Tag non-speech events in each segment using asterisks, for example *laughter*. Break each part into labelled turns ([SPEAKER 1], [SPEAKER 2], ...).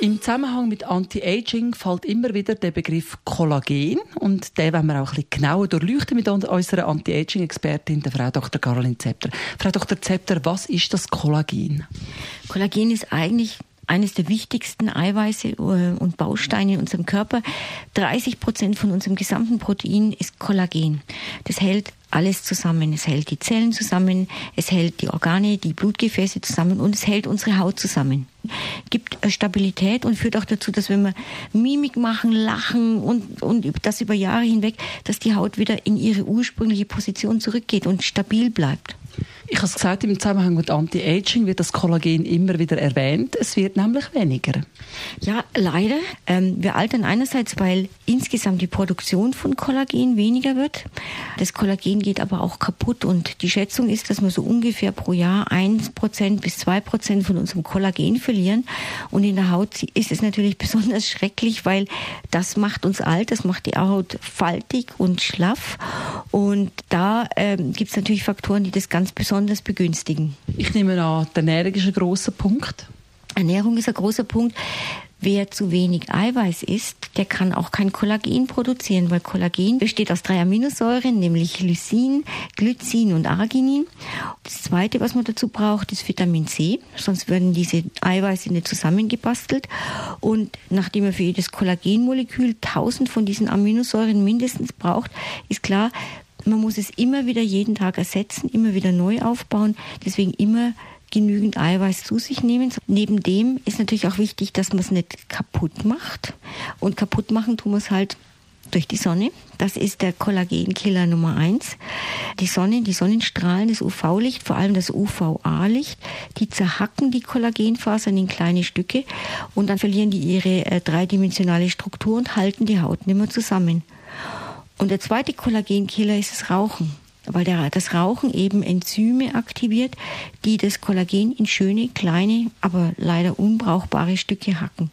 [SPEAKER 1] im Zusammenhang mit Anti-Aging fällt immer wieder der Begriff Kollagen und den wollen wir auch ein bisschen genauer durchleuchten mit unserer Anti-Aging-Expertin, der Frau Dr. Caroline Zepter. Frau Dr. Zepter, was ist das Kollagen?
[SPEAKER 2] Kollagen ist eigentlich eines der wichtigsten Eiweiße äh, und Bausteine in unserem Körper. 30 Prozent von unserem gesamten Protein ist Kollagen. Das hält alles zusammen. Es hält die Zellen zusammen, es hält die Organe, die Blutgefäße zusammen und es hält unsere Haut zusammen. Gibt Stabilität und führt auch dazu, dass wenn wir Mimik machen, lachen und, und das über Jahre hinweg, dass die Haut wieder in ihre ursprüngliche Position zurückgeht und stabil bleibt.
[SPEAKER 1] Ich habe es gesagt, im Zusammenhang mit Anti-Aging wird das Kollagen immer wieder erwähnt. Es wird nämlich weniger.
[SPEAKER 2] Ja, leider. Ähm, wir altern einerseits, weil insgesamt die Produktion von Kollagen weniger wird. Das Kollagen geht aber auch kaputt und die Schätzung ist, dass wir so ungefähr pro Jahr 1% bis 2% von unserem Kollagen verlieren. Und in der Haut ist es natürlich *laughs* besonders schrecklich, weil das macht uns alt, das macht die Haut faltig und schlaff. Und da ähm, gibt es natürlich Faktoren, die das ganz besonders begünstigen.
[SPEAKER 1] Ich nehme an, die Ernährung ist ein großer Punkt.
[SPEAKER 2] Ernährung ist ein großer Punkt. Wer zu wenig Eiweiß isst, der kann auch kein Kollagen produzieren, weil Kollagen besteht aus drei Aminosäuren, nämlich Lysin, Glycin und Arginin. Das zweite, was man dazu braucht, ist Vitamin C, sonst würden diese Eiweiße nicht zusammengebastelt. Und nachdem man für jedes Kollagenmolekül 1000 von diesen Aminosäuren mindestens braucht, ist klar, man muss es immer wieder jeden Tag ersetzen, immer wieder neu aufbauen. Deswegen immer genügend Eiweiß zu sich nehmen. Neben dem ist natürlich auch wichtig, dass man es nicht kaputt macht. Und kaputt machen tun wir es halt durch die Sonne. Das ist der Kollagenkiller Nummer eins. Die Sonne, die Sonnenstrahlen, das UV-Licht, vor allem das UVA-Licht, die zerhacken die Kollagenfasern in kleine Stücke und dann verlieren die ihre äh, dreidimensionale Struktur und halten die Haut nicht mehr zusammen. Und der zweite Kollagenkiller ist das Rauchen weil der, das Rauchen eben Enzyme aktiviert, die das Kollagen in schöne, kleine, aber leider unbrauchbare Stücke hacken.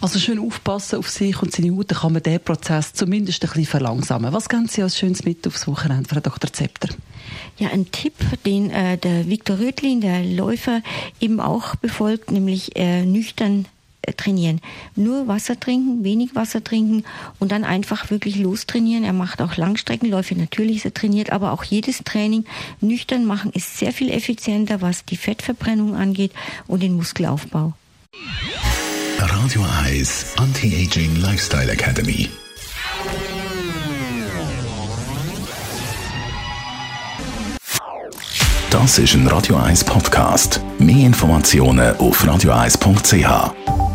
[SPEAKER 1] Also schön aufpassen auf sich und seine Haut, dann kann man diesen Prozess zumindest ein bisschen verlangsamen. Was geben Sie als schönes mit aufs Wochenende, Frau Dr. Zepter?
[SPEAKER 2] Ja, ein Tipp, den äh, der Viktor Rötlin, der Läufer, eben auch befolgt, nämlich äh, nüchtern trainieren. Nur Wasser trinken, wenig Wasser trinken und dann einfach wirklich lostrainieren. Er macht auch Langstreckenläufe, natürlich ist er trainiert, aber auch jedes Training nüchtern machen ist sehr viel effizienter, was die Fettverbrennung angeht und den Muskelaufbau.
[SPEAKER 3] Radio Eyes Anti-Aging Lifestyle Academy. Das ist ein Radio 1 Podcast. Mehr Informationen auf radio1.ch.